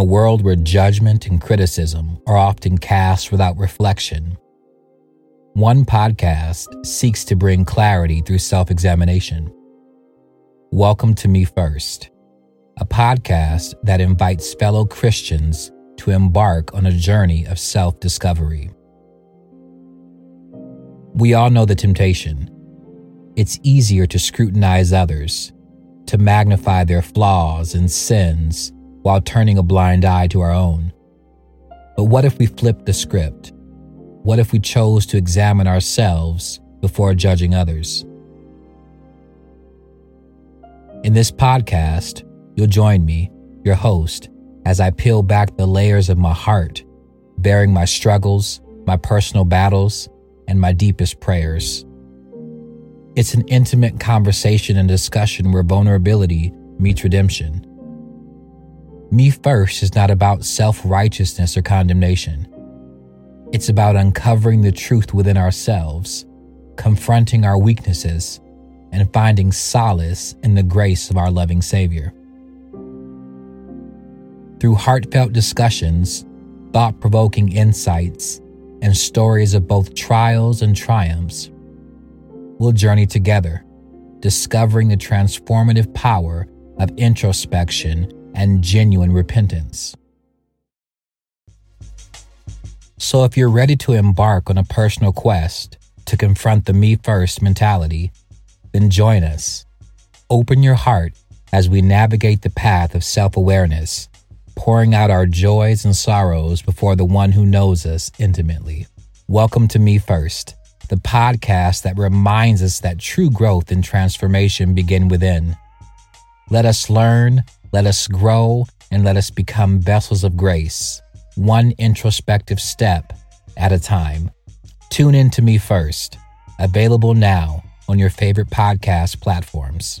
a world where judgment and criticism are often cast without reflection, one podcast seeks to bring clarity through self examination. Welcome to Me First, a podcast that invites fellow Christians to embark on a journey of self discovery. We all know the temptation. It's easier to scrutinize others, to magnify their flaws and sins while turning a blind eye to our own. But what if we flipped the script? What if we chose to examine ourselves before judging others? In this podcast, you'll join me, your host, as I peel back the layers of my heart, bearing my struggles, my personal battles, and my deepest prayers. It's an intimate conversation and discussion where vulnerability meets redemption. Me First is not about self righteousness or condemnation. It's about uncovering the truth within ourselves, confronting our weaknesses, and finding solace in the grace of our loving Savior. Through heartfelt discussions, thought provoking insights, and stories of both trials and triumphs, we'll journey together, discovering the transformative power of introspection and genuine repentance. So, if you're ready to embark on a personal quest to confront the me first mentality, then join us. Open your heart as we navigate the path of self awareness, pouring out our joys and sorrows before the one who knows us intimately. Welcome to Me First, the podcast that reminds us that true growth and transformation begin within. Let us learn, let us grow and let us become vessels of grace, one introspective step at a time. Tune in to me first, available now on your favorite podcast platforms.